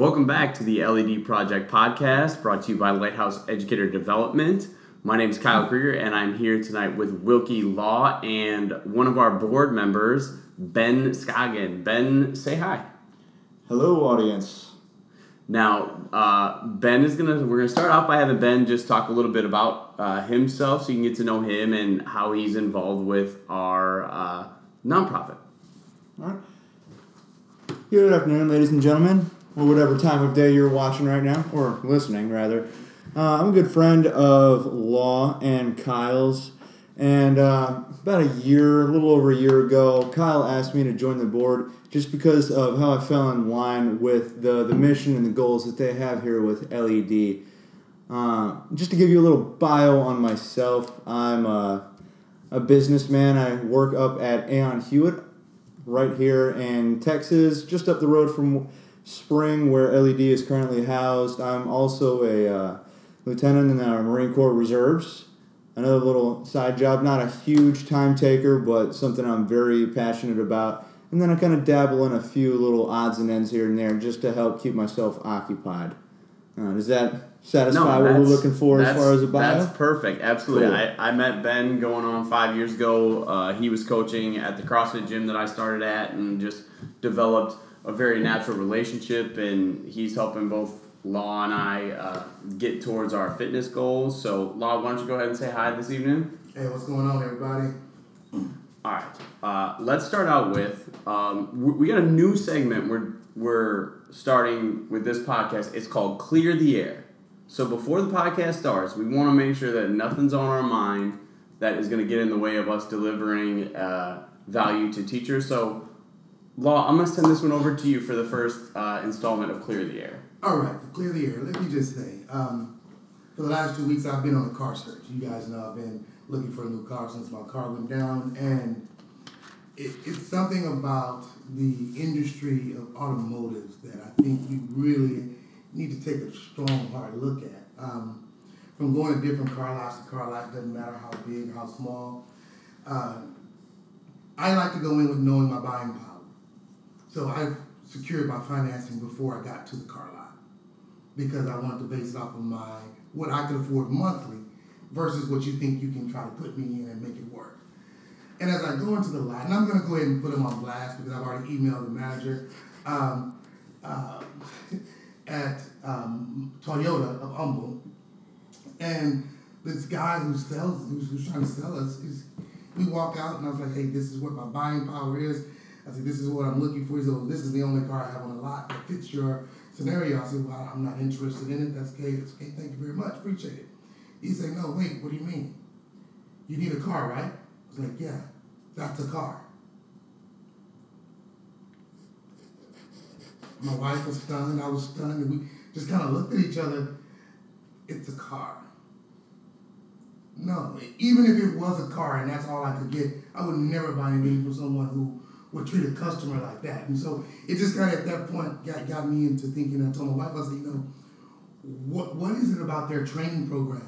Welcome back to the LED Project podcast brought to you by Lighthouse Educator Development. My name is Kyle Krieger and I'm here tonight with Wilkie Law and one of our board members, Ben Scoggin. Ben, say hi. Hello, audience. Now, uh, Ben is gonna. We're gonna start off by having Ben just talk a little bit about uh, himself, so you can get to know him and how he's involved with our uh, nonprofit. All right. Good afternoon, ladies and gentlemen, or whatever time of day you're watching right now, or listening rather. Uh, I'm a good friend of Law and Kyle's, and uh, about a year, a little over a year ago, Kyle asked me to join the board just because of how I fell in line with the, the mission and the goals that they have here with LED. Uh, just to give you a little bio on myself, I'm a, a businessman. I work up at Aon Hewitt right here in Texas, just up the road from Spring, where LED is currently housed. I'm also a uh, lieutenant in our Marine Corps Reserves. Another little side job, not a huge time taker, but something I'm very passionate about. And then I kind of dabble in a few little odds and ends here and there just to help keep myself occupied. Uh, does that satisfy what we're looking for as far as a bio? That's perfect. Absolutely. Cool. I, I met Ben going on five years ago. Uh, he was coaching at the CrossFit gym that I started at and just developed a very natural relationship. And he's helping both Law and I uh, get towards our fitness goals. So, Law, why don't you go ahead and say hi this evening? Hey, what's going on, everybody? All right. Uh, let's start out with um, we, got a new segment we're we're starting with this podcast. It's called Clear the Air. So before the podcast starts, we want to make sure that nothing's on our mind that is going to get in the way of us delivering uh, value to teachers. So, Law, I'm going to send this one over to you for the first uh, installment of Clear the Air. All right, clear the air, let me just say, um, for the last two weeks, I've been on a car search. You guys know I've been looking for a new car since my car went down, and it, it's something about the industry of automotives that I think we really need to take a strong, hard look at. Um, from going to different car lots to car lots, doesn't matter how big, how small. Uh, I like to go in with knowing my buying power. So I've secured my financing before I got to the car lot because I wanted to base it off of my what I could afford monthly versus what you think you can try to put me in and make it work. And as I go into the lot, and I'm going to go ahead and put them on blast because I've already emailed the manager um, uh, at um, Toyota of Humboldt, and this guy who sells, who's, who's trying to sell us, is we walk out and I was like, hey, this is what my buying power is. I said, this is what I'm looking for. He said, well, this is the only car I have on the lot that fits your scenario. I said, well, I'm not interested in it. That's okay. That's okay. Thank you very much. Appreciate it. He said, no, wait, what do you mean? You need a car, right? I was like, yeah, that's a car. My wife was stunned. I was stunned. And we just kind of looked at each other. It's a car. No, even if it was a car and that's all I could get, I would never buy anything from someone who would treat a customer like that. And so it just kind of at that point got, got me into thinking. I told my wife, I said, you know, what what is it about their training program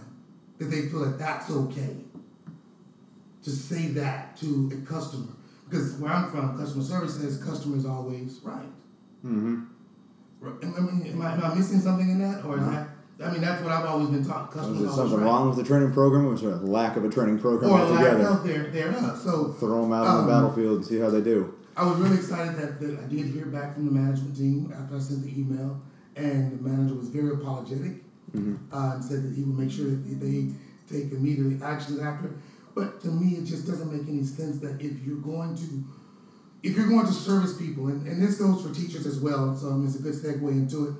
that they feel that that's okay to say that to a customer? Because where I'm from, customer service says customer is always right. Mm-hmm. Right. Am, am, am I, am I missing something in that, or is that? I mean, that's what I've always been taught. Was Customers there always something right. wrong with the training program, or was there a lack of a training program or lack altogether? of there thereof. So Throw them out on Um, the battlefield and see how they do. I was really excited that, that I did hear back from the management team after I sent the email, and the manager was very apologetic uh, and said that he would make sure that they take immediate actions after. But to me, it just doesn't make any sense that if you're going to if you're going to service people, and, and this goes for teachers as well, so um, it's a good segue into it,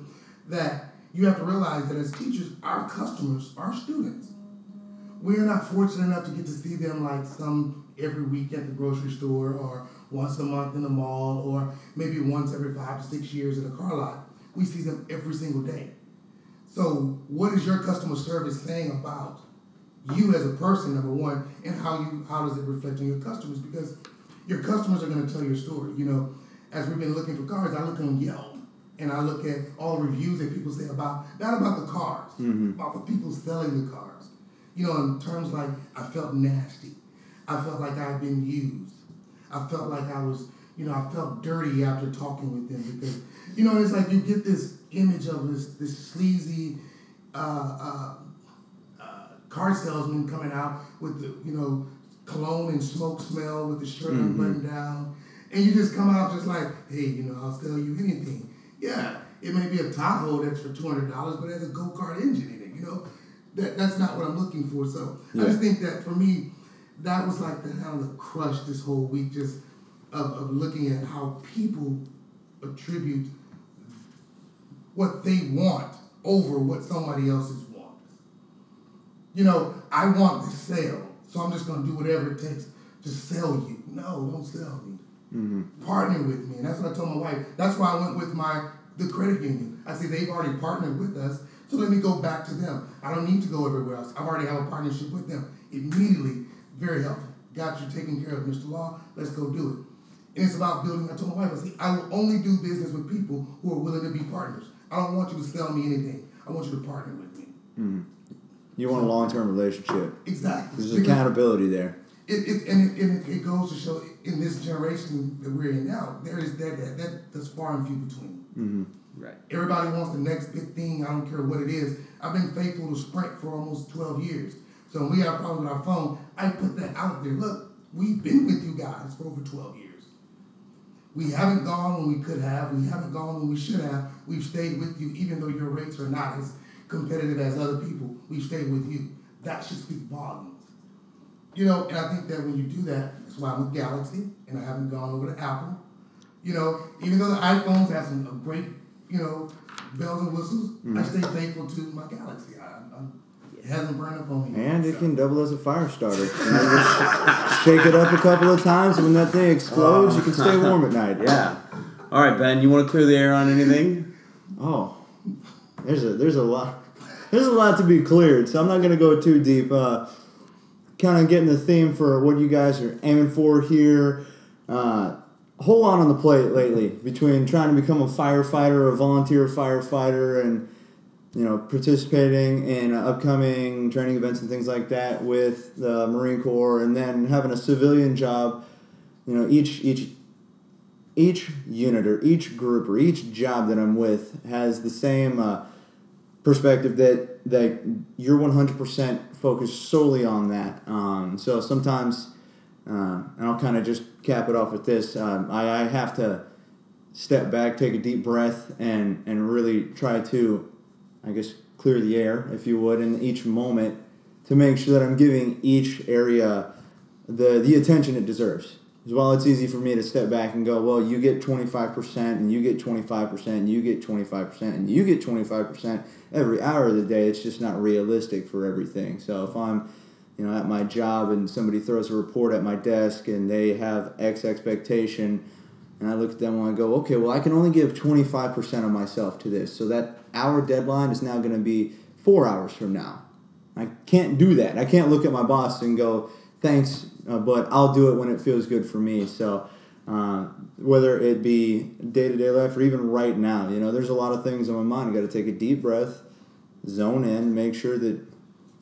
that you have to realize that as teachers, our customers are students. We're not fortunate enough to get to see them like some every week at the grocery store or once a month in the mall or maybe once every five to six years at a car lot. We see them every single day. So, what is your customer service saying about you as a person, number one, and how you how does it reflect on your customers? Because your customers are going to tell your story. You know, as we've been looking for cars, I look on Yelp and I look at all the reviews that people say about not about the cars, about the people selling the cars. You know, in terms like I felt nasty, I felt like I'd been used, I felt like I was you know, I felt dirty after talking with them because, you know, it's like you get this image of this this sleazy uh, uh, uh, car salesman coming out with the, you know, cologne and smoke smell with the shirt Mhm. unbuttoned down, and you just come out just like, hey, you know, I'll sell you anything. Yeah, it may be a Tahoe that's for two hundred dollars, but it has a go kart engine in it. You know, that that's not what I'm looking for. So Yeah. I just think that for me, that was like the kind of the crush this whole week, just of, of looking at how people attribute what they want over what somebody else's wants. You know, I want the sale, so I'm just gonna do whatever it takes to sell you. No, don't sell me. Mm-hmm. Partner with me, and that's what I told my wife. That's why I went with my the credit union. I said they've already partnered with us, so let me go back to them. I don't need to go everywhere else. I've already have a partnership with them. Immediately, very helpful. Got you taken care of, Mr. Law. Let's go do it. And it's about building. I told my wife, I said, I will only do business with people who are willing to be partners. I don't want you to sell me anything. I want you to partner with me. Mm-hmm. You want a long term relationship. Exactly. There's accountability there. It, it, and, it, and it, it goes to show in this generation that we're in now, there is that, that, that that's far and few between. Mm-hmm. Right. Everybody wants the next big thing. I don't care what it is. I've been faithful to Sprint for almost 12 years. So when we have problems with our phone, I put that out there. Look, we've been with you guys for over 12 years. We haven't gone when we could have. We haven't gone when we should have. We've stayed with you, even though your rates are not as competitive as other people. We've stayed with you. That should speak volumes. You know, and I think that when you do that, that's why I'm with Galaxy and I haven't gone over to Apple. You know, even though the iPhones have some uh, great, you know, bells and whistles, I stay faithful to my Galaxy. I, I'm, it hasn't burned up on me. And it So- can double as a fire starter. You know, just shake it up a couple of times, and when that thing explodes, you can stay warm at night. Yeah. All right, Ben. You want to clear the air on anything? Oh, there's a there's a lot there's a lot to be cleared, so I'm not gonna go too deep. Uh, kind of getting the theme for what you guys are aiming for here. Uh, whole lot on the plate lately between trying to become a firefighter, a volunteer firefighter, and you know participating in upcoming training events and things like that with the Marine Corps, and then having a civilian job. You know, each each each unit or each group or each job that I'm with has the same uh, perspective that that you're 100% focused solely on that. Um, so sometimes, uh, and I'll kind of just cap it off with this. Um, I, I have to step back, take a deep breath, and and really try to, I guess, clear the air, if you would, in each moment to make sure that I'm giving each area the the attention it deserves. Well, it's easy for me to step back and go, well, you get 25%, and you get 25%, and you get 25%, and you get 25% every hour of the day. It's just not realistic for everything. So if I'm, you know, at my job and somebody throws a report at my desk and they have X expectation, and I look at them and I go, okay, well, I can only give 25% of myself to this. So that hour deadline is now going to be four hours from now. I can't do that. I can't look at my boss and go, thanks, uh, but I'll do it when it feels good for me. So, uh, whether it be day to day life or even right now, you know, there's a lot of things on my mind. I got to take a deep breath, zone in, make sure that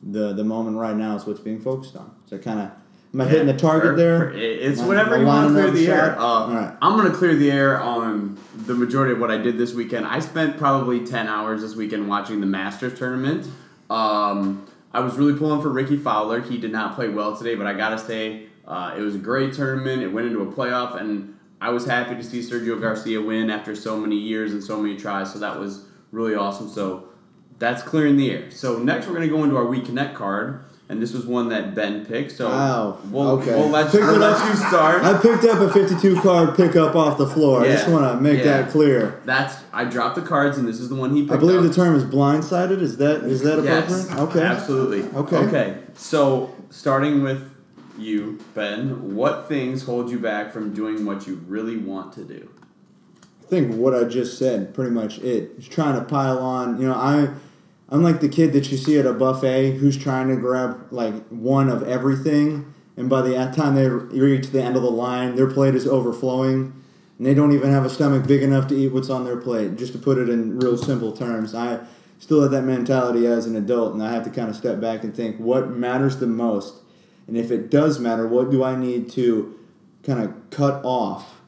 the the moment right now is what's being focused on. So, kind of, am I hitting the target Per- there? It's Am I- whatever you want to clear the shot? air. Uh, All right. I'm going to clear the air on the majority of what I did this weekend. I spent probably 10 hours this weekend watching the Masters tournament. Um, I was really pulling for Rickie Fowler. He did not play well today, but I got to say, uh, it was a great tournament. It went into a playoff, and I was happy to see Sergio Garcia win after so many years and so many tries. So that was really awesome. So that's clearing the air. So next, we're to go into our We Connect card. And this was one that Ben picked. So Wow. we'll, Okay. we'll let, we'll let you start. I picked up a 52 card pickup off the floor. I just want to make Yeah. that clear. That's I dropped the cards, and this is the one he picked. I believe up. the term is blindsided. Is that is that appropriate? Yes, Okay. absolutely. Okay. Okay. So starting with you, Ben, what things hold you back from doing what you really want to do? I think what I just said, pretty much it. Just trying to pile on. You know, I, I'm like the kid that you see at a buffet who's trying to grab like one of everything, and by the time they reach the end of the line, their plate is overflowing, and they don't even have a stomach big enough to eat what's on their plate. Just to put it in real simple terms, I still have that mentality as an adult, and I have to kind of step back and think what matters the most, and if it does matter, what do I need to kind of cut off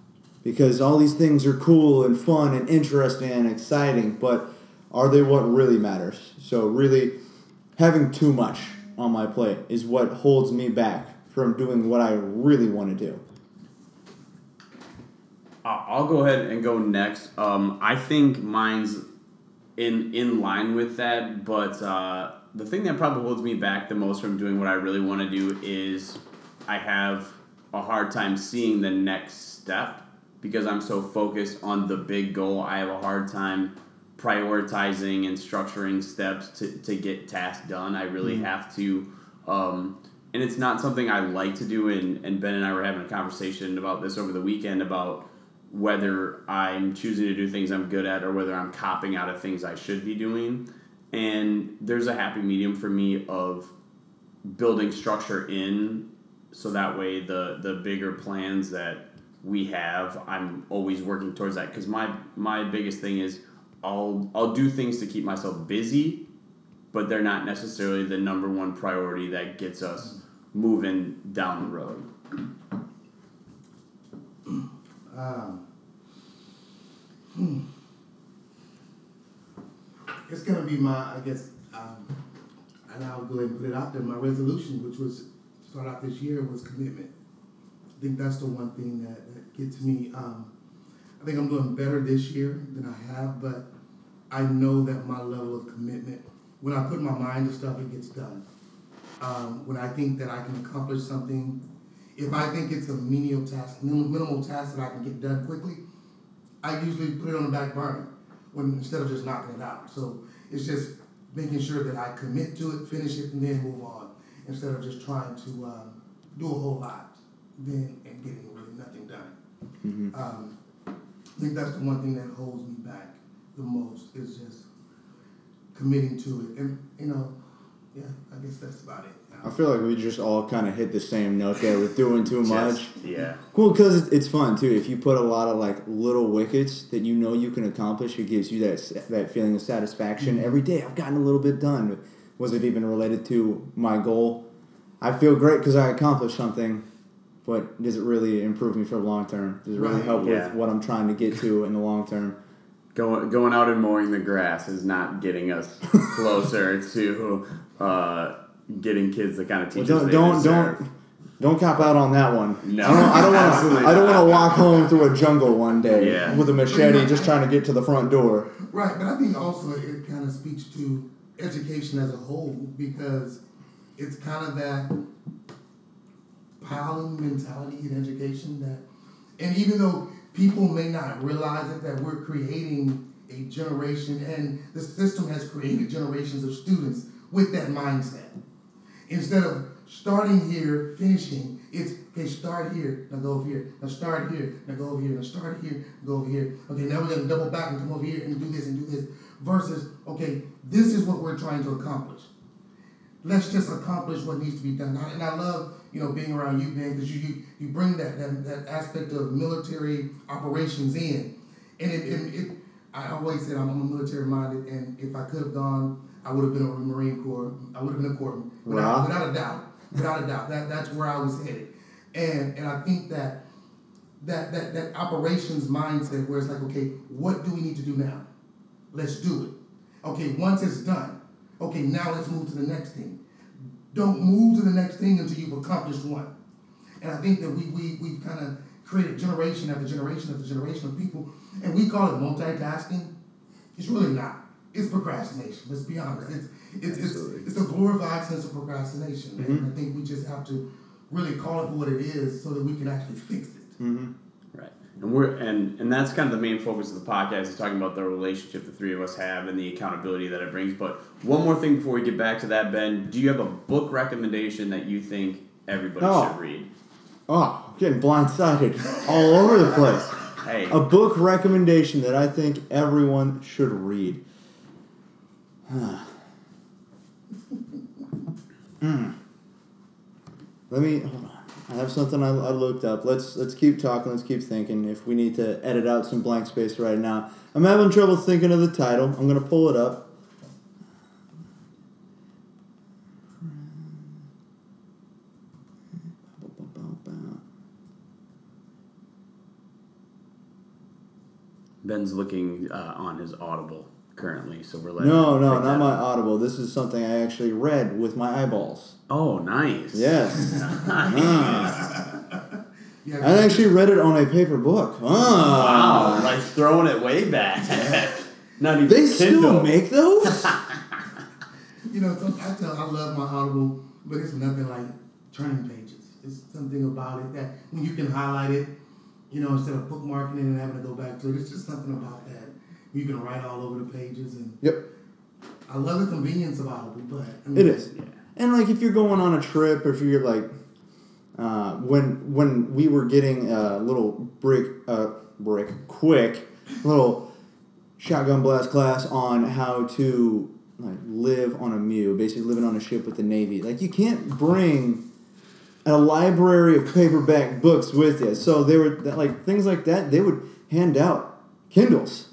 because all these things are cool and fun and interesting and exciting, but are they what really matters? So, really, having too much on my plate is what holds me back from doing what I really want to do. I'll go ahead and go next. Um, I think mine's in in line with that, but uh, the thing that probably holds me back the most from doing what I really want to do is I have a hard time seeing the next step because I'm so focused on the big goal. I have a hard time prioritizing and structuring steps to, to get tasks done. I really Mm-hmm. have to, um, and it's not something I like to do. And, and Ben and I were having a conversation about this over the weekend about whether I'm choosing to do things I'm good at or whether I'm copping out of things I should be doing. And there's a happy medium for me of building structure in so that way the the bigger plans that we have I'm always working towards that because my my biggest thing is I'll I'll do things to keep myself busy but they're not necessarily the number one priority that gets us moving down the road Um, hmm. It's gonna be my, I guess, um, and I'll go ahead and put it out there. My resolution, which was start out this year, was commitment. I think that's the one thing that, that gets me. Um, I think I'm doing better this year than I have, but I know that my level of commitment, when I put my mind to stuff, it gets done. Um, when I think that I can accomplish something, if I think it's a menial task, minimal, minimal task that I can get done quickly, I usually put it on the back burner when instead of just knocking it out. So it's just making sure that I commit to it, finish it, and then move on instead of just trying to um, do a whole lot then and getting really nothing done. Mm-hmm. Um, I think that's the one thing that holds me back the most is just committing to it, and you know, yeah, I guess that's about it. I feel like we just all kind of hit the same note there with doing too much. Just- yeah Cool, because it's, it's fun too. If you put a lot of like little wickets that you know you can accomplish, it gives you that that feeling of satisfaction mm-hmm. every day. I've gotten a little bit done. Was it even related to my goal? I feel great because I accomplished something, but does it really improve me for the long term? Does it really Right. help Yeah. with what I'm trying to get to in the long term? Going going out and mowing the grass is not getting us closer to uh, getting kids the kind of Well, teachers don't they don't deserve. don't don't cop out on that one. No, I don't, want to. I don't not. want to walk home through a jungle one day Yeah. with a machete, just trying to get to the front door. Right, but I think also it kind of speaks to education as a whole because it's kind of that piling mentality in education that, and even though people may not realize it, that we're creating a generation and the system has created generations of students with that mindset. Instead of starting here, finishing, it's okay, start here, now go over here, now start here, now go over here, now start here, go over here. Okay, now we're gonna double back and come over here and do this and do this. Versus, okay, this is what we're trying to accomplish. Let's just accomplish what needs to be done. And I love, you know, being around you, man, because you, you you bring that, that that aspect of military operations in. And it, it, it I always said I'm a military minded, and if I could have gone, I would have been a Marine Corps. I would have been a corpsman, without, Wow. without a doubt, without a doubt. That that's where I was headed, and and I think that that that that operations mindset, where it's like, okay, what do we need to do now? Let's do it. Okay, once it's done, okay, now let's move to the next thing. Don't move to the next thing until you've accomplished one. And I think that we we we've kind of created generation after generation after generation of people, and we call it multitasking. It's really not. It's procrastination. Let's be honest. It's it's it's, it's a glorified sense of procrastination. And I think we just have to really call it for what it is, so that we can actually fix it. Mm-hmm. And we're and and that's kind of the main focus of the podcast is talking about the relationship the three of us have and the accountability that it brings. But one more thing before we get back to that, Ben, do you have a book recommendation that you think everybody Oh. should read? Oh, I'm getting blindsided all over the place. Hey, A book recommendation that I think everyone should read. Hmm. Let me hold on. I have something I, I looked up. Let's let's keep talking. Let's keep thinking. If we need to edit out some blank space right now, I'm having trouble thinking of the title. I'm gonna pull it up. Ben's looking uh, on his Audible currently, so we're letting. No, no, not my up. Audible. This is something I actually read with my eyeballs. Oh, nice. Yes. Ah. Yeah, I actually read it on a paper book. Ah. Wow, like throwing it way back. Not even They Kindle. still make those? You know, I tell I love my Audible, but it's nothing like turning pages. It's something about it that when you can highlight it, you know, instead of bookmarking it and having to go back to it, it's just something about that. You can write all over the pages, and yep. I love the convenience of Audible, but I mean, It is. Yeah. And like if you're going on a trip, or if you're like, uh, when when we were getting a little brick, uh, brick, quick, little shotgun blast class on how to like live on a MEU, basically living on a ship with the Navy. Like you can't bring a library of paperback books with you. So they were that, like things like that. They would hand out Kindles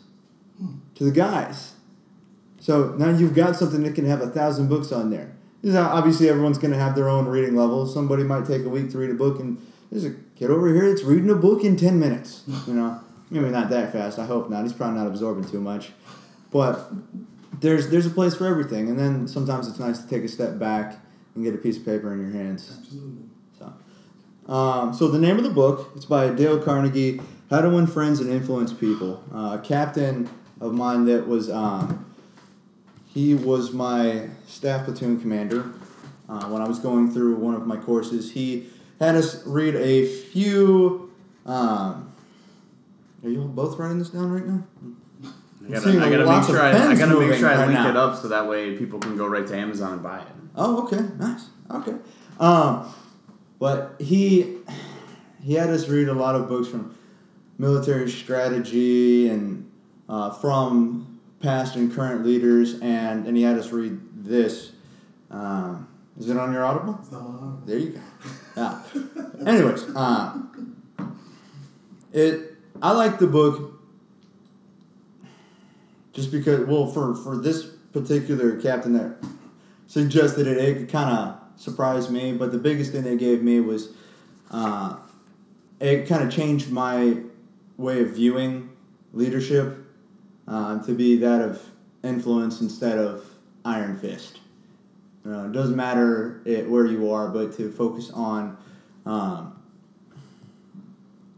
to the guys. So now you've got something that can have a thousand books on there. Know, obviously, everyone's going to have their own reading level. Somebody might take a week to read a book, and there's a kid over here that's reading a book in 10 minutes. You know, maybe not that fast. I hope not. He's probably not absorbing too much. But there's there's a place for everything. And then sometimes it's nice to take a step back and get a piece of paper in your hands. absolutely. So, um, so the name of the book it's by Dale Carnegie. How to Win Friends and Influence People. Uh, captain of mine that was um, he was my staff platoon commander uh, when I was going through one of my courses. He had us read a few. Um, are you both writing this down right now? I gotta, I gotta make sure I, I gotta make sure I right link now. it up so that way people can go right to Amazon and buy it. Oh, okay, nice. Okay, um, but he he had us read a lot of books from military strategy and uh, from past and current leaders, and and he had us read this. Um, is it on your Audible? It's not Audible. There you go. Yeah. Anyways, uh, it I like the book just because well for for this particular captain that suggested it, it kind of surprised me. But the biggest thing they gave me was uh, it kind of changed my way of viewing leadership uh, to be that of influence instead of iron fist. You know, it doesn't matter it, where you are, but to focus on um,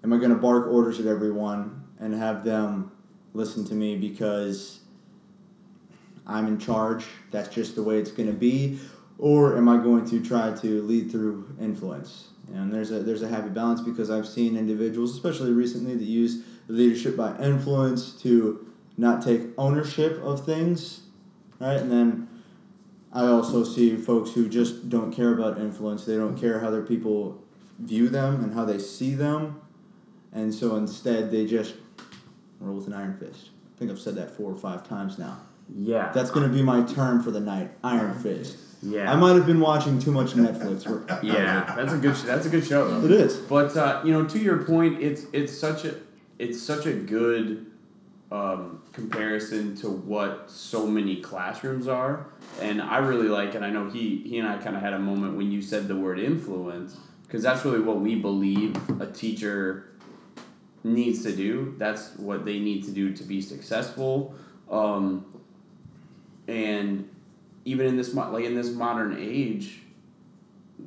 am I going to bark orders at everyone and have them listen to me because I'm in charge? That's just the way it's going to be. Or am I going to try to lead through influence? And there's a there's a happy balance because I've seen individuals, especially recently, that use leadership by influence to not take ownership of things, right? And then I also see folks who just don't care about influence. They don't care how their people view them and how they see them. And so instead, they just roll with an iron fist. I think I've said that four or five times now. Yeah. That's going to be my term for the night iron fist. yeah. I might have been watching too much Netflix. yeah, that's a good. sh- That's a good show though. It is. But uh, you know, to your point, it's it's such a it's such a good um, comparison to what so many classrooms are, and I really like. And I know he he and I kind of had a moment when you said the word influence because that's really what we believe a teacher needs to do. That's what they need to do to be successful. Um, and even in this like in this modern age,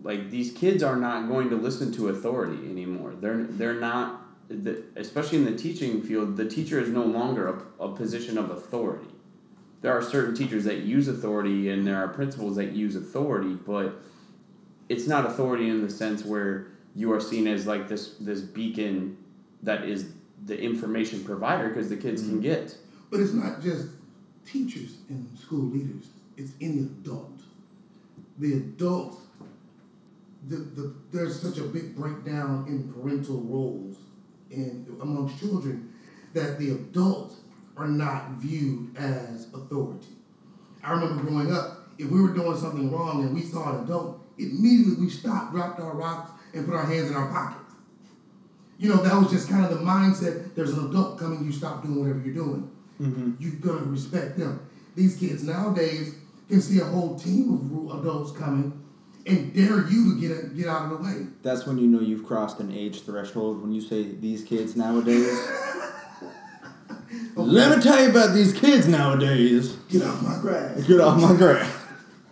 like these kids are not going to listen to authority anymore. They're they're not, the, especially in the teaching field. The teacher is no longer a, a position of authority. There are certain teachers that use authority, and there are principals that use authority, but it's not authority in the sense where you are seen as like this this beacon that is the information provider because the kids can mm-hmm. get. But it's not just teachers and school leaders. It's any adult. The adults, the, the, there's such a big breakdown in parental roles in amongst children that the adults are not viewed as authority. I remember growing up, if we were doing something wrong and we saw an adult, immediately we stopped, dropped our rocks, and put our hands in our pockets. You know, that was just kind of the mindset. There's an adult coming, you stop doing whatever you're doing. Mm-hmm. You're gonna respect them. These kids nowadays can see a whole team of adults coming and dare you to get get out of the way. That's when you know you've crossed an age threshold when you say these kids nowadays. Let me tell you about these kids nowadays. Get off my grass. Get off my grass.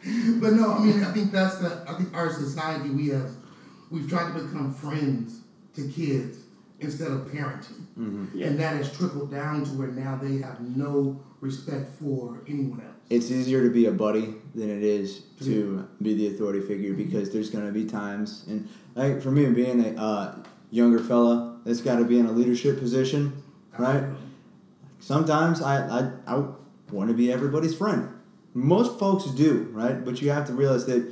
But no, I mean, I think that's the. I think our society we have, we've tried to become friends to kids instead of parenting, mm-hmm. Yeah. and that has trickled down to where now they have no respect for anyone else. It's easier to be a buddy than it is to be the authority figure because there's going to be times, and like for me, being a uh, younger fella that's got to be in a leadership position, right? Sometimes I, I, I want to be everybody's friend. Most folks do, right? But you have to realize that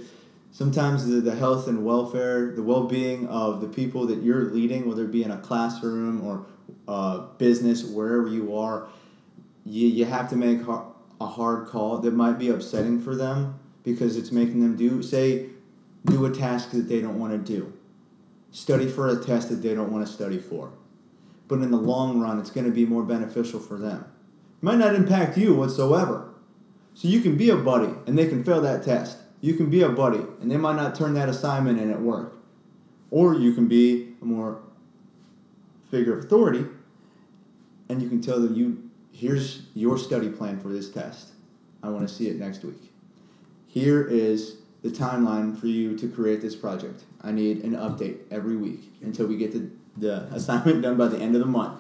sometimes the, the health and welfare, the well being of the people that you're leading, whether it be in a classroom or uh, business, wherever you are, you, you have to make a hard call that might be upsetting for them because it's making them do, say, do a task that they don't want to do, study for a test that they don't want to study for but in the long run, it's going to be more beneficial for them. It might not impact you whatsoever. So you can be a buddy and they can fail that test. You can be a buddy and they might not turn that assignment in at work. Or you can be a more figure of authority and you can tell them you here's your study plan for this test. I want to see it next week. Here is the timeline for you to create this project. I need an update every week until we get the, the assignment done by the end of the month.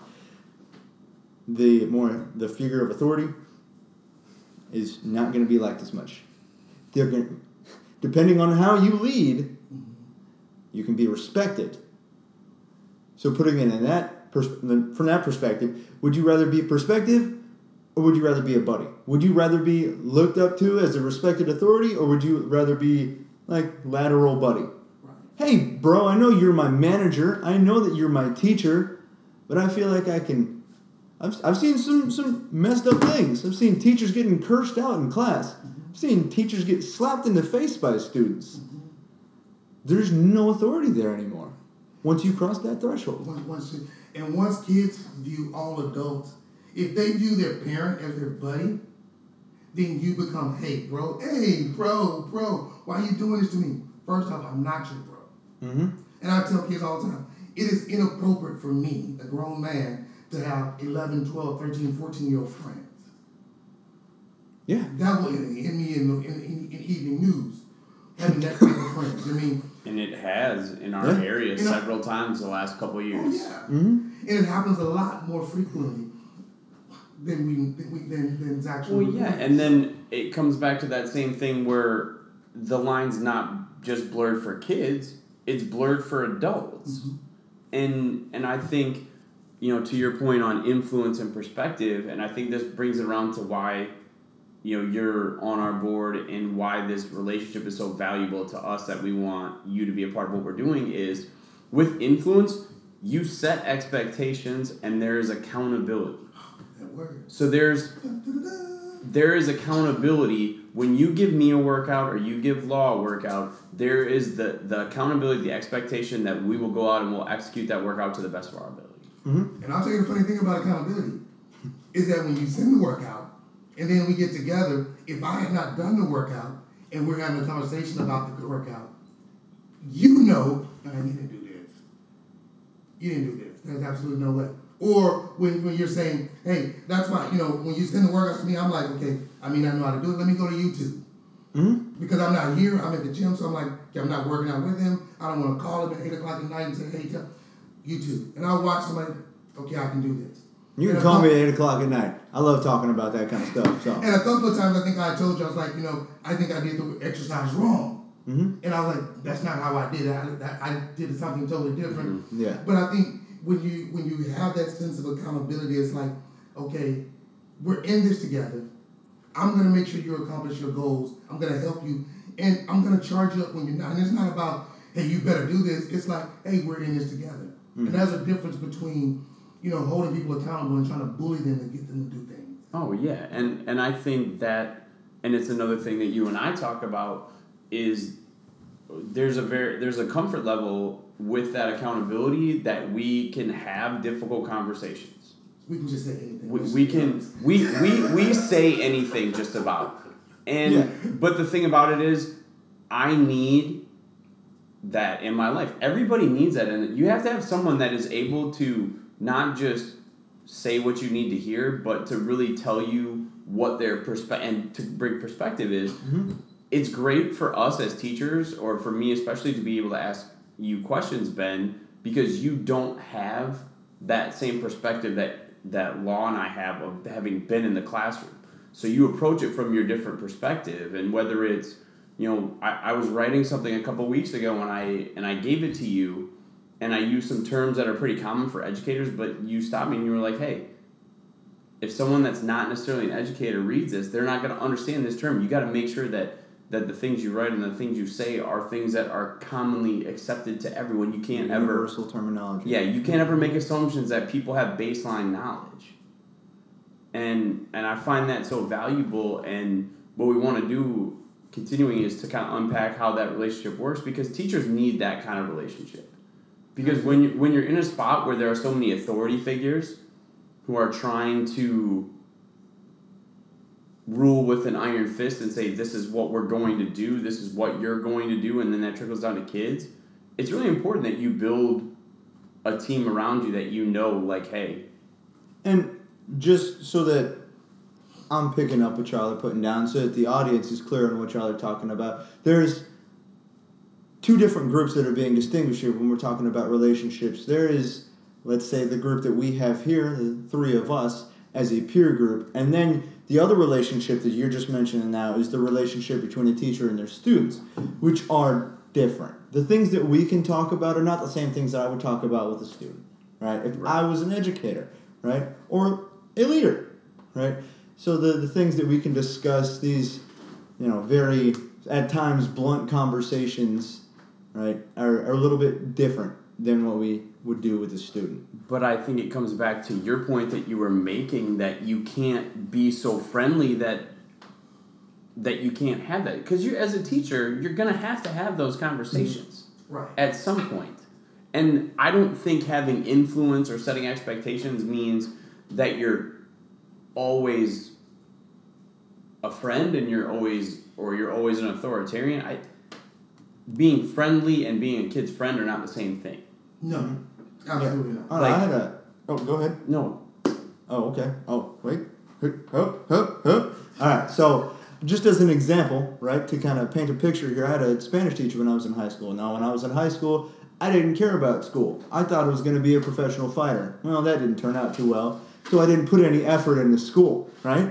The more the figure of authority is not going to be liked as much. They're going, depending on how you lead, you can be respected. So putting it in that pers- from that perspective, would you rather be perspective or would you rather be a buddy? Would you rather be looked up to as a respected authority or would you rather be like lateral buddy? Right. Hey, bro, I know you're my manager. I know that you're my teacher, but I feel like I can. I've, I've seen some, some messed up things. I've seen teachers getting cursed out in class. I've seen teachers get slapped in the face by students. Mm-hmm. There's no authority there anymore once you cross that threshold. Once, once you- and once kids view all adults, if they view their parent as their buddy, then you become, hey, bro, hey, bro, bro, why are you doing this to me? First off, I'm not your bro. Mm-hmm. And I tell kids all the time, it is inappropriate for me, a grown man, to have 11, 12, 13, 14 year old friends. Yeah. That will end me in, in, in, in evening news, having that kind of friends. I mean, And it has in our Yeah. area You know- several times the last couple of oh years. yeah. Mm-hmm. And it happens a lot more frequently than we than we than, than it's actually. Well, yeah, and then it comes back to that same thing where the line's not just blurred for kids; it's blurred for adults. Mhm. And and I think, you know, to your point on influence and perspective, and I think this brings it around to why, you know, you're on our board and why this relationship is so valuable to us that we want you to be a part of what we're doing is with influence. You set expectations and there is accountability. that word. So there's there is accountability when you give me a workout or you give law a workout there is the, the accountability the expectation that we will go out and we'll execute that workout to the best of our ability Mm-hmm. And I'll tell you the funny thing about accountability is that when you send the workout and then we get together, if I have not done the workout and we're having a conversation about the workout, you know, man, you didn't do this. You didn't do this. There's absolutely no way. Or when, when you're saying, hey, that's why, you know, when you send the workout to me, I'm like, okay, I mean, I know how to do it. Let me go to YouTube. Mm-hmm. Because I'm not here, I'm at the gym, so I'm like, okay, I'm not working out with him. I don't want to call him at 8 o'clock at night and say, hey, tell YouTube. And I'll watch somebody, okay, I can do this. You can call couple- me at 8 o'clock at night. I love talking about that kind of stuff. So. And a couple of times I think I told you, I was like, you know, I think I did the exercise wrong. Mm-hmm. And I was like, that's not how I did it. I, I, did something totally different. Yeah. But I think when you when you have that sense of accountability, it's like, okay, we're in this together. I'm gonna make sure you accomplish your goals. I'm gonna help you, and I'm gonna charge you up when you're not. And it's not about, hey, you better do this. It's like, hey, we're in this together. And there's a difference between, you know, holding people accountable and trying to bully them and get them to do things. oh yeah and and i think that and it's another thing that you and i talk about is there's a very there's a comfort level with that accountability that we can have difficult conversations We can just say anything. we, we can we, we we say anything just about and Yeah. but the thing about it is i need that in my life everybody needs that and you have to have someone that is able to not just say what you need to hear, but to really tell you what their perspective and to bring perspective is. Mhm. It's great for us as teachers, or for me especially, to be able to ask you questions, Ben, because you don't have that same perspective that that Law and I have of having been in the classroom. So you approach it from your different perspective, and whether it's you know, I, I was writing something a couple weeks ago and I and I gave it to you and I used some terms that are pretty common for educators, but you stopped me and you were like, hey, if someone that's not necessarily an educator reads this, they're not going to understand this term. You got to make sure that that the things you write and the things you say are things that are commonly accepted to everyone. You can't ever Universal terminology. yeah, you can't ever make assumptions that people have baseline knowledge. And and I find that so valuable and what we want to do continuing is to kind of unpack how that relationship works because teachers need that kind of relationship. Because when you when you're in a spot where there are so many authority figures who are trying to rule with an iron fist and say this is what we're going to do, this is what you're going to do and then that trickles down to kids, it's really important that you build a team around you that you know like hey. And just so that I'm picking up what y'all are putting down, so that the audience is clear on what y'all are talking about, there's two different groups that are being distinguished here when we're talking about relationships. There is, let's say, the group that we have here, the three of us, as a peer group, and then the other relationship that you're just mentioning now is the relationship between a teacher and their students, which are different. The things that we can talk about are not the same things that I would talk about with a student, right? If I was an educator, right, or a leader, right. So the the things that we can discuss these, you know, very at times blunt conversations, right, are, are a little bit different than what we would do with a student. but i think it comes back to your point that you were making that you can't be so friendly that that you can't have that because you as a teacher you're going to have to have those conversations mm-hmm. Right. at some point and i don't think having influence or setting expectations means that you're always a friend and you're always or you're always an authoritarian i being friendly and being a kid's friend are not the same thing No, absolutely not. Oh, Like- I had a. Oh, go ahead. no Oh, okay. Oh, wait. Oh, oh, oh. All right. So, just as an example, right, to kind of paint a picture here, I had a Spanish teacher when I was in high school. Now, when I was in high school, I didn't care about school. I thought I was going to be a professional fighter. Well, that didn't turn out too well, so I didn't put any effort into school, right?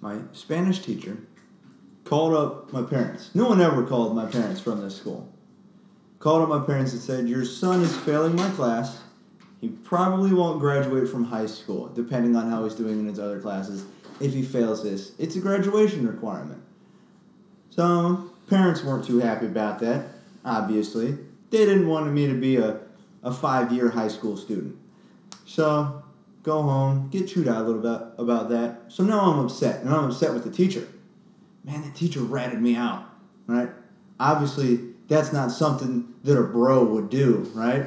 My Spanish teacher called up my parents. No one ever called my parents from this school. Called up my parents and said, Your son is failing my class. He probably won't graduate from high school, depending on how he's doing in his other classes. If he fails this, it's a graduation requirement. So, parents weren't too happy about that, obviously. They didn't want me to be a, a five year high school student. So, go home, get chewed out a little bit about that. So now I'm upset, and I'm upset with the teacher. Man, the teacher ratted me out, right? Obviously, that's not something that a bro would do, right?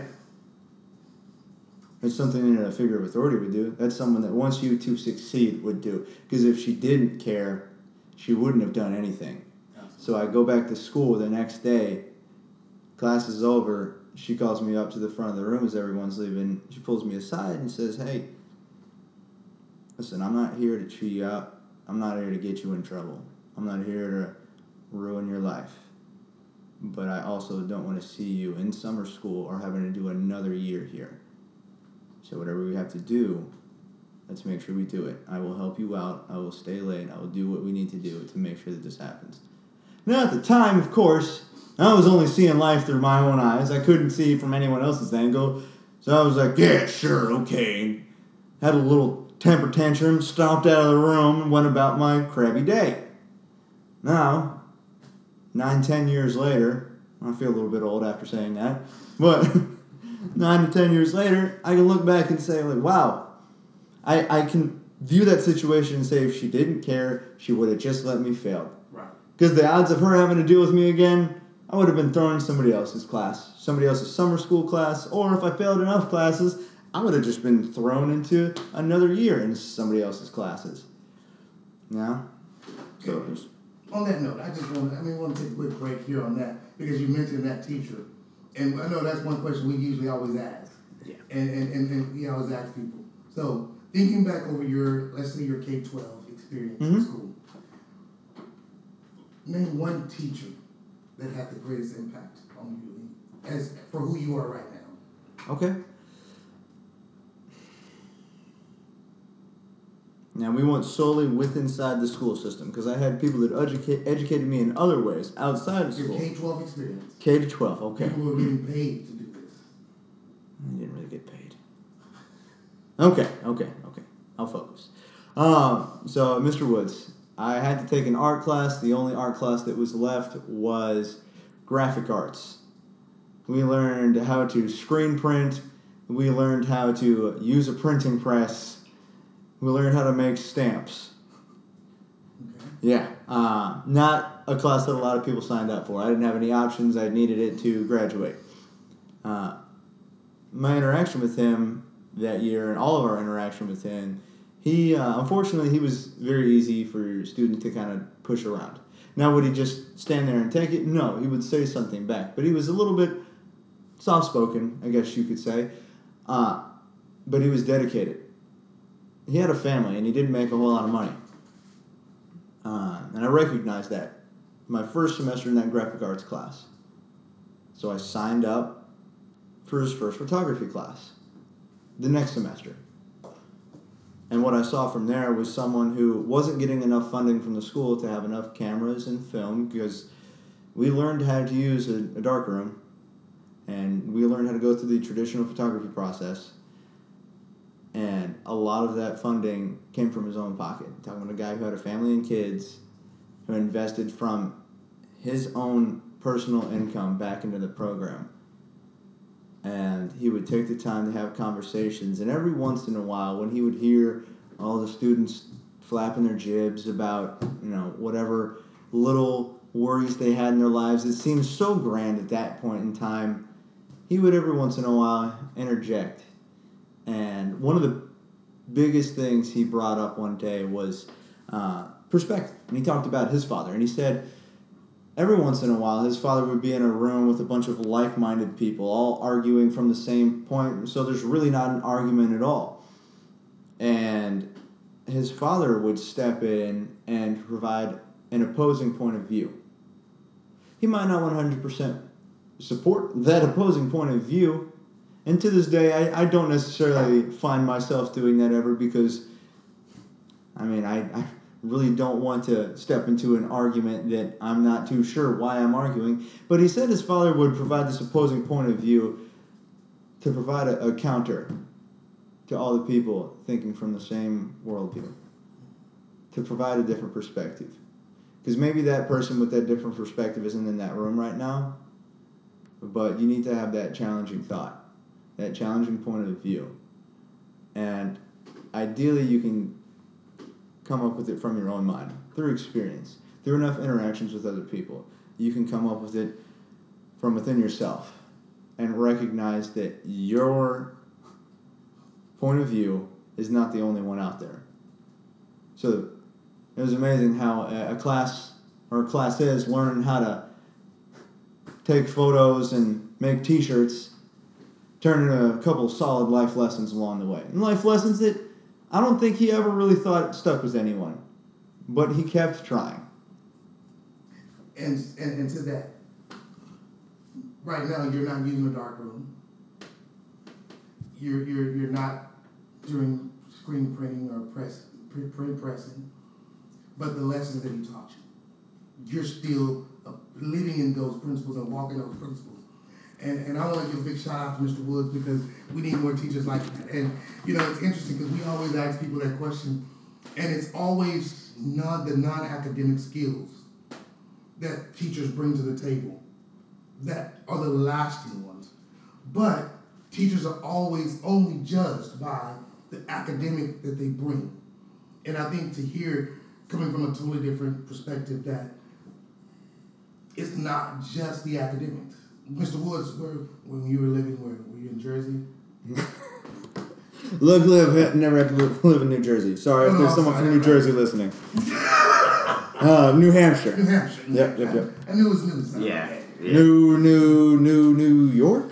It's something that a figure of authority would do. That's someone that wants you to succeed would do. Because if she didn't care, she wouldn't have done anything. So I go back to school the next day. Class is over. She calls me up to the front of the room as everyone's leaving. She pulls me aside and says, Hey, listen, I'm not here to chew you out. I'm not here to get you in trouble. I'm not here to ruin your life. But I also don't want to see you in summer school or having to do another year here. So whatever we have to do, let's make sure we do it. I will help you out. I will stay late. I will do what we need to do to make sure that this happens. Now at the time, of course, I was only seeing life through my own eyes. I couldn't see from anyone else's angle. So I was like, yeah, sure, okay. Had a little temper tantrum, stomped out of the room, and went about my crabby day. Now, nine, ten years later, I feel a little bit old after saying that, but nine to ten years later, I can look back and say, like, wow, I, I can view that situation and say if she didn't care, she would have just let me fail. Right. Because the odds of her having to deal with me again, I would have been thrown in somebody else's class, somebody else's summer school class, or if I failed enough classes, I would have just been thrown into another year in somebody else's classes. Yeah? So On that note, I just want to, I mean, want to take a quick break here on that because you mentioned that teacher. And I know that's one question we usually always ask. Yeah. And, and, and, and we always ask people. So thinking back over your, let's say your K twelve experience in Mhm. school, name one teacher that had the greatest impact on you as for who you are right now. Okay. Now we went solely with inside the school system because I had people that educate, educated me in other ways outside of Your school. K twelve experience. K to twelve. Okay. People who are getting paid to do this. I didn't really get paid. Okay, okay, okay. I'll focus. Um, so, Mr. Woods, I had to take an art class. The only art class that was left was graphic arts. We learned how to screen print. We learned how to use a printing press. We learned how to make stamps. Okay. Yeah, uh, not a class that a lot of people signed up for. I didn't have any options. I needed it to graduate. Uh, my interaction with him that year, and all of our interaction with him, he uh, unfortunately he was very easy for students to kind of push around. Now would he just stand there and take it? No, he would say something back, but he was a little bit soft spoken, I guess you could say. Uh, but he was dedicated. He had a family, and he didn't make a whole lot of money. Uh, and I recognized that my first semester in that graphic arts class. So I signed up for his first photography class the next semester. And what I saw from there was someone who wasn't getting enough funding from the school to have enough cameras and film because we learned how to use a, a darkroom and we learned how to go through the traditional photography process. And a lot of that funding came from his own pocket. talking about a guy who had a family and kids who invested from his own personal income back into the program. And he would take the time to have conversations. And every once in a while, when he would hear all the students flapping their jibs about, you know, whatever little worries they had in their lives, it seemed so grand at that point in time, he would every once in a while interject. And one of the biggest things he brought up one day was uh, perspective. And he talked about his father. And he said, every once in a while, his father would be in a room with a bunch of like minded people, all arguing from the same point. So there's really not an argument at all. And his father would step in and provide an opposing point of view. He might not 100% support that opposing point of view. And to this day, I, I don't necessarily find myself doing that ever because, I mean, I, I really don't want to step into an argument that I'm not too sure why I'm arguing. But he said his father would provide this opposing point of view to provide a, a counter to all the people thinking from the same worldview, to provide a different perspective. Because maybe that person with that different perspective isn't in that room right now, but you need to have that challenging thought, that challenging point of view. And ideally, you can come up with it from your own mind, through experience, through enough interactions with other people. You can come up with it from within yourself and recognize that your point of view is not the only one out there. So it was amazing how a class or a class is learning how to take photos and make t-shirts turned into a couple solid life lessons along the way. And life lessons that I don't think he ever really thought stuck with anyone. But he kept trying. And, and, and to that, right now you're not using a dark room. You're, you're, you're not doing screen printing or press print, print pressing, but the lessons that he taught you, you're still uh, living in those principles and walking those principles. And, and I want to give a big shout out to Mr. Woods because we need more teachers like that. And you know, it's interesting because we always ask people that question, and it's always not the non-academic skills that teachers bring to the table that are the lasting ones. But teachers are always only judged by the academic that they bring. And I think to hear coming from a totally different perspective that it's not just the academics. Mr. Woods, where when you were living, where were you in Jersey? Look, live, never have to live, live in New Jersey. Sorry if there's no, someone sorry, from New no. Jersey listening. Uh, New Hampshire. New Hampshire. Yep, yep, yep. I knew it was new. news. Yeah. Yeah. New, new, new, New York?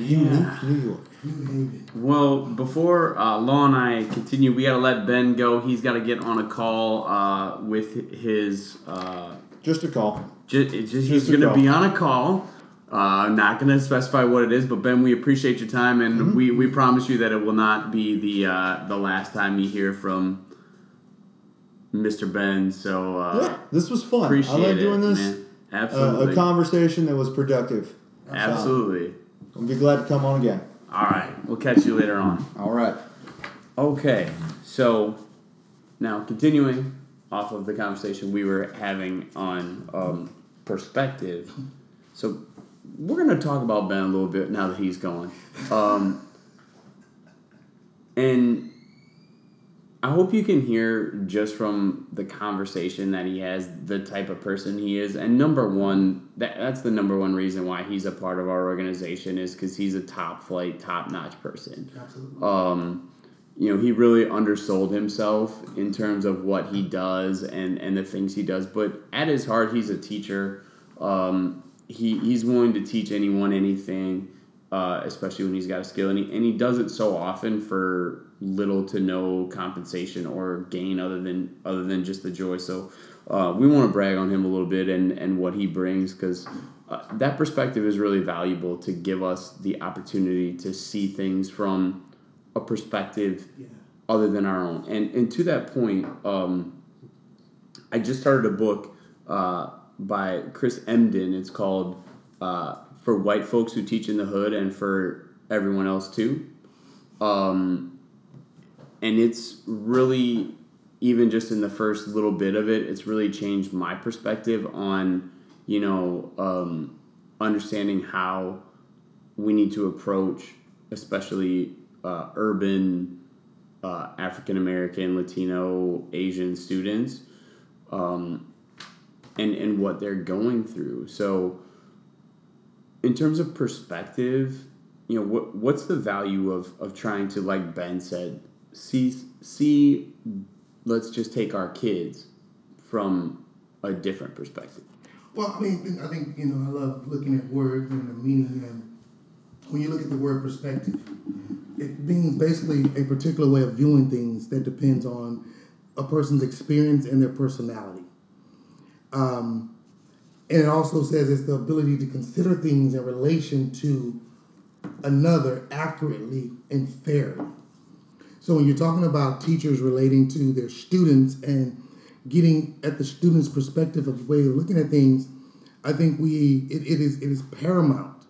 Unique New York. New Haven. Well, before uh, Law and I continue, we got to let Ben go. He's got to get on a call uh, with his. Uh, Just a call. ju- it's just, Just he's a going to call. be on a call. Uh, not going to specify what it is, but Ben, we appreciate your time, and Mm-hmm. we, we promise you that it will not be the uh, the last time you hear from Mr. Ben. So uh, yeah, this was fun. appreciate I like it, doing this. man. Uh, Absolutely, a conversation that was productive. absolutely. I'll be glad to come on again. All right, we'll catch you later on. All right. Okay, so now continuing off of the conversation we were having on um, perspective, so we're going to talk about Ben a little bit now that he's gone. Um, and I hope you can hear just from the conversation that he has the type of person he is. And number one, that, that's the number one reason why he's a part of our organization is because he's a top flight, top notch person Absolutely. um, you know, he really undersold himself in terms of what he does and, and the things he does. But at his heart, he's a teacher. Um, he, he's willing to teach anyone anything, uh, especially when he's got a skill. And he, and he does it so often for little to no compensation or gain other than other than just the joy. So uh, we want to brag on him a little bit and, and what he brings because uh, that perspective is really valuable to give us the opportunity to see things from a perspective Yeah. other than our own. And and to that point, um, I just started a book uh, by Chris Emdin. It's called uh, "For White Folks Who Teach in the Hood and for Everyone Else Too," um, and it's really even just in the first little bit of it, it's really changed my perspective on you know um, understanding how we need to approach, especially uh, urban uh, African American, Latino, Asian students, um, and and what they're going through. So, in terms of perspective, you know, what what's the value of of trying to, like Ben said, see see, let's just take our kids from a different perspective. Well, I mean, I think you know, I love looking at words and the meaning, and when you look at the word perspective, it means basically a particular way of viewing things that depends on a person's experience and their personality. Um, and it also says it's the ability to consider things in relation to another accurately and fairly. So when you're talking about teachers relating to their students and getting at the student's perspective of the way of looking at things, I think we it, it is it is paramount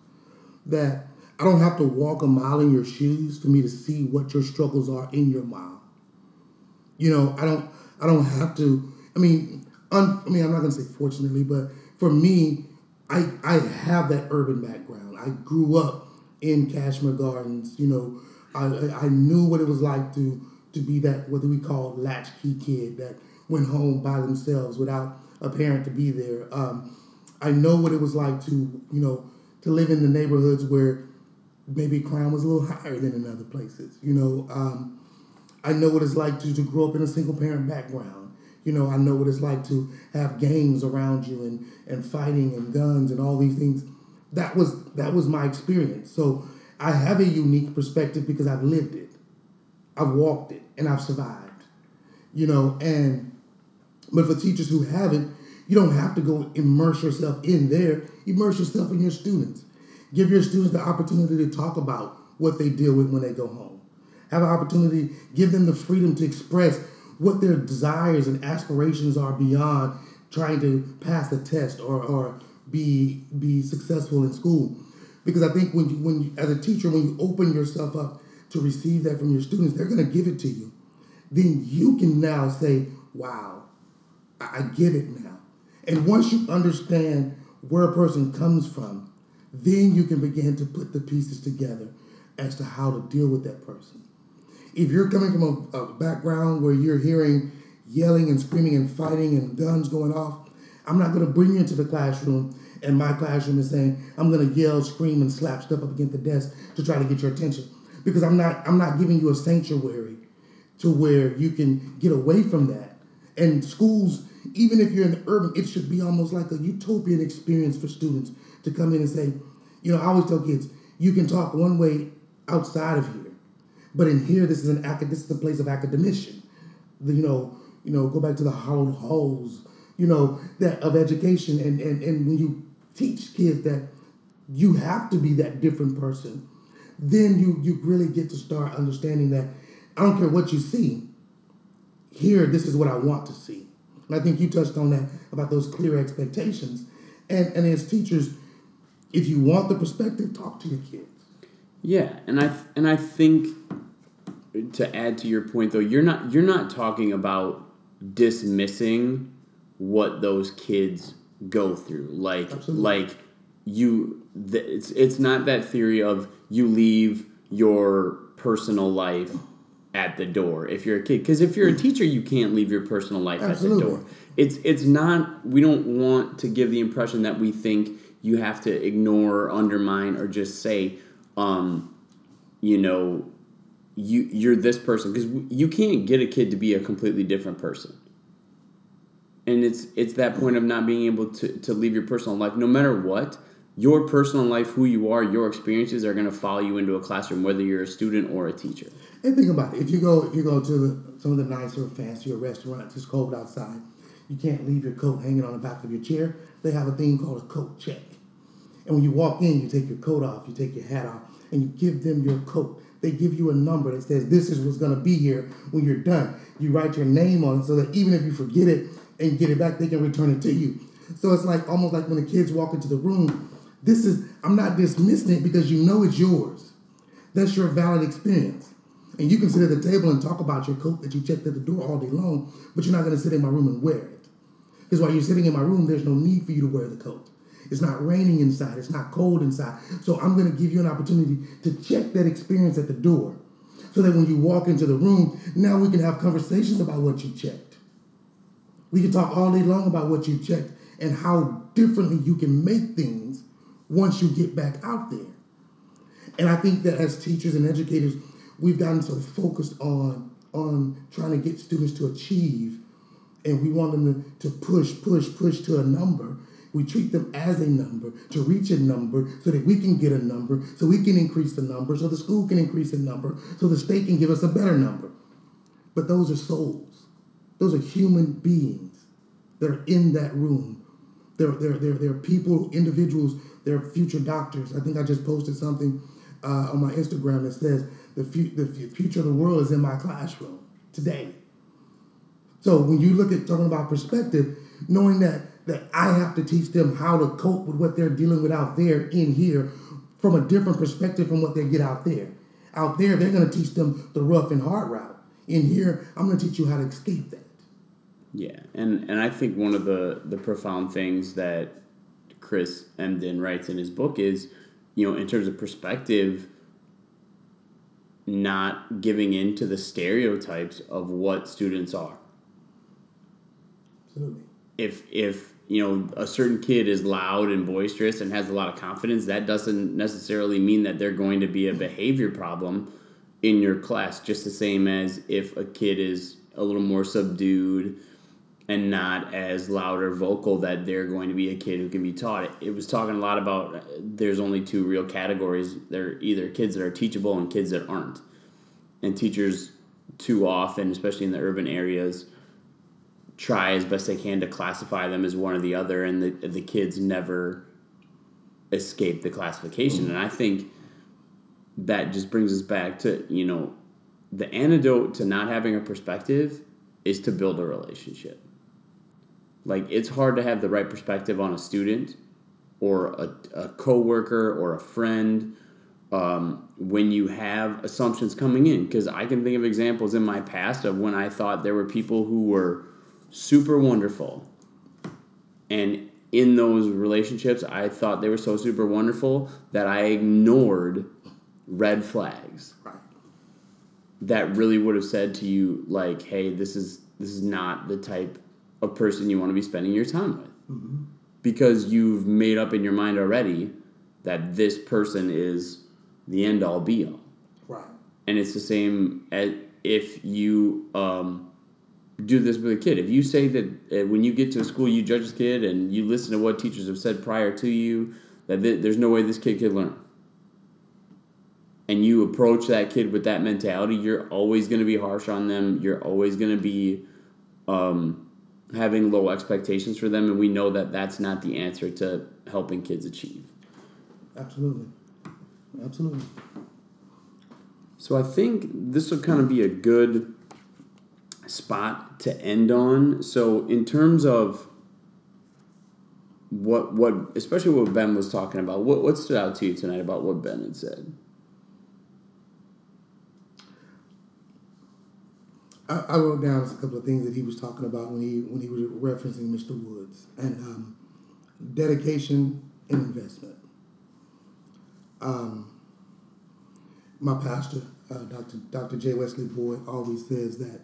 that I don't have to walk a mile in your shoes for me to see what your struggles are in your mile. You know, I don't I don't have to. I mean, un, I mean, I'm not gonna say fortunately, but for me, I I have that urban background. I grew up in Kashmere Gardens. You know, I I knew what it was like to to be that what do we call latchkey kid that went home by themselves without a parent to be there. Um, I know what it was like to you know to live in the neighborhoods where maybe crime was a little higher than in other places. You know, um, I know what it's like to, to grow up in a single parent background. You know, I know what it's like to have gangs around you and, and fighting and guns and all these things. That was that was my experience. So I have a unique perspective because I've lived it. I've walked it and I've survived. You know, and but for teachers who haven't, you don't have to go immerse yourself in there. Immerse yourself in your students. Give your students the opportunity to talk about what they deal with when they go home. Have an opportunity, give them the freedom to express what their desires and aspirations are beyond trying to pass a test or, or be be successful in school. Because I think when you when you, as a teacher, when you open yourself up to receive that from your students, they're gonna give it to you. Then you can now say, Wow, I, I get it now. And once you understand where a person comes from, then you can begin to put the pieces together as to how to deal with that person. If you're coming from a, a background where you're hearing yelling and screaming and fighting and guns going off, I'm not going to bring you into the classroom and my classroom is saying I'm going to yell, scream, and slap stuff up against the desk to try to get your attention because I'm not I'm not giving you a sanctuary to where you can get away from that. And schools, even if you're in the urban, it should be almost like a utopian experience for students to come in and say, you know, I always tell kids, you can talk one way outside of here. But in here, this is an this is a place of academician. The, you know, you know, go back to the hollowed holes, you know, that of education, and and and when you teach kids that you have to be that different person, then you you really get to start understanding that I don't care what you see. Here, this is what I want to see. And I think you touched on that about those clear expectations. And and as teachers, if you want the perspective, talk to your kids. Yeah, and I and I think to add to your point though, you're not you're not talking about dismissing what those kids go through. Like Absolutely. like you th- it's it's not that theory of you leave your personal life at the door if you're a kid because if you're a teacher you can't leave your personal life Absolutely. at the door it's it's not we don't want to give the impression that we think you have to ignore undermine or just say um you know you you're this person because you can't get a kid to be a completely different person and it's it's that point of not being able to to leave your personal life no matter what your personal life who you are your experiences are going to follow you into a classroom whether you're a student or a teacher And think about it. If you go, if you go to the, some of the nicer, fancier restaurants, it's cold outside. You can't leave your coat hanging on the back of your chair. They have a thing called a coat check. And when you walk in, you take your coat off, you take your hat off, and you give them your coat. They give you a number that says this is what's going to be here when you're done. You write your name on it so that even if you forget it and get it back, they can return it to you. So it's like almost like when the kids walk into the room. This is I'm not dismissing it because you know it's yours. That's your valid experience. And you can sit at the table and talk about your coat that you checked at the door all day long, but you're not going to sit in my room and wear it. Because while you're sitting in my room, there's no need for you to wear the coat. It's not raining inside, it's not cold inside. So I'm going to give you an opportunity to check that experience at the door. So that when you walk into the room, now we can have conversations about what you checked. We can talk all day long about what you checked and how differently you can make things once you get back out there. And I think that as teachers and educators, we've gotten so focused on on trying to get students to achieve, and we want them to, to push, push, push to a number. We treat them as a number to reach a number so that we can get a number, so we can increase the number, so the school can increase the number, so the state can give us a better number. But those are souls. Those are human beings that are in that room. They're, they're, they're, they're people, individuals, they're future doctors. I think I just posted something uh, on my Instagram that says the, fu- the future of the world is in my classroom today. So when you look at talking about perspective, knowing that that I have to teach them how to cope with what they're dealing with out there in here from a different perspective from what they get out there. Out there, they're going to teach them the rough and hard route. In here, I'm going to teach you how to escape that. Yeah, and and I think one of the the profound things that Chris Emdin writes in his book is, you know, in terms of perspective, not giving in to the stereotypes of what students are. Absolutely. If if you know a certain kid is loud and boisterous and has a lot of confidence, that doesn't necessarily mean that they're going to be a behavior problem in your class. Just the same as if a kid is a little more subdued and not as loud or vocal that they're going to be a kid who can be taught. It, was talking a lot about uh, there's only two real categories. They're either kids that are teachable and kids that aren't. And teachers too often, especially in the urban areas, try as best they can to classify them as one or the other and the the kids never escape the classification. And I think that just brings us back to, you know, the antidote to not having a perspective is to build a relationship. Like it's hard to have the right perspective on a student or a, a coworker or a friend um, when you have assumptions coming in. Because I can think of examples in my past of when I thought there were people who were super wonderful, and in those relationships, I thought they were so super wonderful that I ignored red flags. Right. that really would have said to you like hey this is this is not the type of person you want to be spending your time with. Because you've made up in your mind already that this person is the end all be all. Right. and it's the same as if you um, do this with a kid if you say that uh, when you get to a school you judge this kid and you listen to what teachers have said prior to you that th- there's no way this kid could learn and you approach that kid with that mentality, you're always going to be harsh on them. You're always going to be um, having low expectations for them, and we know that that's not the answer to helping kids achieve. Absolutely. Absolutely. So I think this will kind of be a good spot to end on. So in terms of what what especially what Ben was talking about, what what stood out to you tonight about what Ben had said? I, I wrote down a couple of things that he was talking about when he when he was referencing Mr. Woods and um, dedication and investment. Um, my pastor, uh, Dr. Dr. J. Wesley Boyd, always says that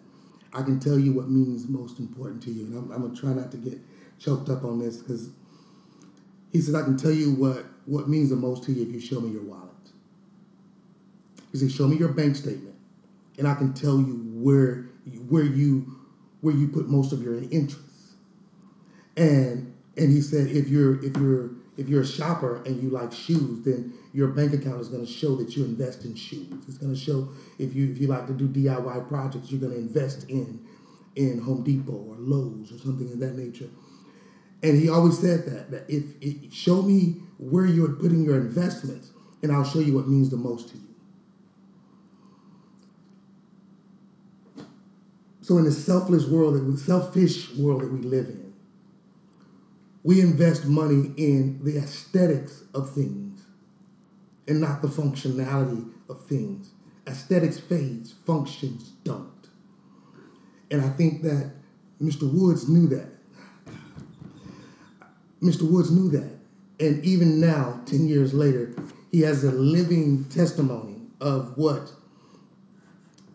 I can tell you what means most important to you, and I'm, I'm gonna try not to get choked up on this because he says I can tell you what what means the most to you if you show me your wallet. He says, show me your bank statement, and I can tell you where where you where you put most of your interest. And and he said if you're if you're if you're a shopper and you like shoes, then your bank account is going to show that you invest in shoes. It's going to show if you if you like to do DIY projects, you're going to invest in in Home Depot or Lowe's or something of that nature. And he always said that that if, if show me where you're putting your investments, and I'll show you what means the most to you. So in the selfless world, the selfish world that we live in, we invest money in the aesthetics of things and not the functionality of things. Aesthetics fades, functions don't. And I think that Mr. Woods knew that. Mr. Woods knew that. And even now, 10 years later, he has a living testimony of what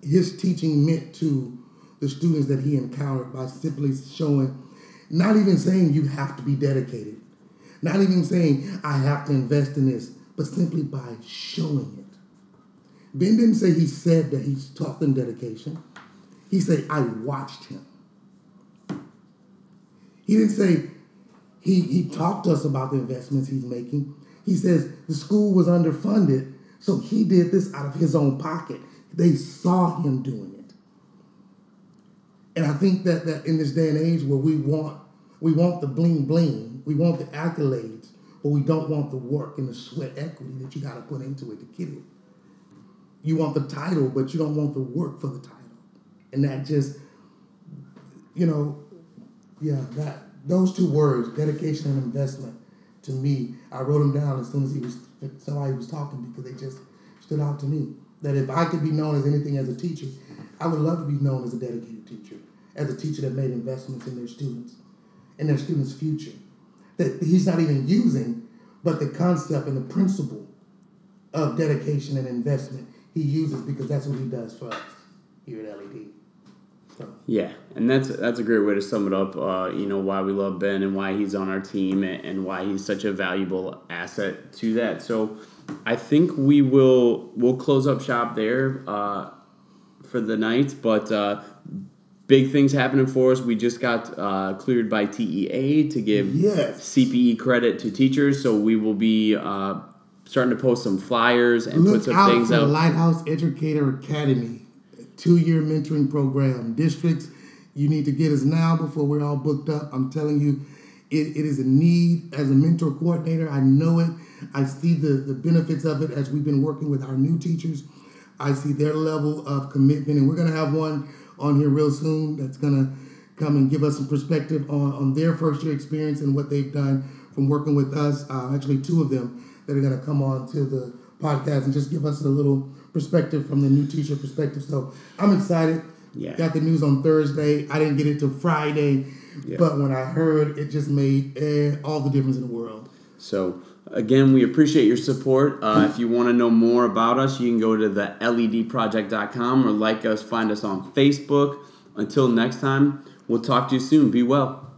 his teaching meant to the students that he encountered by simply showing, not even saying you have to be dedicated, not even saying I have to invest in this, but simply by showing it. Ben didn't say he said that he taught them dedication. He said, I watched him. He didn't say he, he talked to us about the investments he's making. He says the school was underfunded, so he did this out of his own pocket. They saw him doing it. And I think that, that in this day and age where we want we want the bling bling, we want the accolades, but we don't want the work and the sweat equity that you got to put into it to get it. You want the title, but you don't want the work for the title. And that just, you know, yeah, that those two words, dedication and investment, to me, I wrote them down as soon as he was somebody was talking because they just stood out to me. That if I could be known as anything as a teacher, I would love to be known as a dedicated teacher, as a teacher that made investments in their students, in their students' future. That he's not even using, but the concept and the principle of dedication and investment he uses because that's what he does for us here at LED. So. Yeah, and that's that's a great way to sum it up. Uh, you know why we love Ben and why he's on our team and, and why he's such a valuable asset to that. So I think we will we'll close up shop there uh, for the night. But uh, big things happening for us. We just got uh, cleared by TEA to give Yes. CPE credit to teachers. So we will be uh, starting to post some flyers and Look put some out things for out. Lighthouse Educator Academy, two-year mentoring program. Districts, you need to get us now before we're all booked up. I'm telling you, it, it is a need as a mentor coordinator. I know it. I see the, the benefits of it as we've been working with our new teachers. I see their level of commitment, and we're going to have one on here real soon that's going to come and give us some perspective on, on their first year experience and what they've done from working with us. Uh, actually, two of them that are going to come on to the podcast and just give us a little perspective from the new teacher perspective. So I'm excited. Yeah. Got the news on Thursday. I didn't get it till Friday, Yeah. but when I heard, it just made eh, all the difference in the world. So again, we appreciate your support. Uh, if you want to know more about us, you can go to the ledproject.com or like us, find us on Facebook. Until next time, we'll talk to you soon. Be well.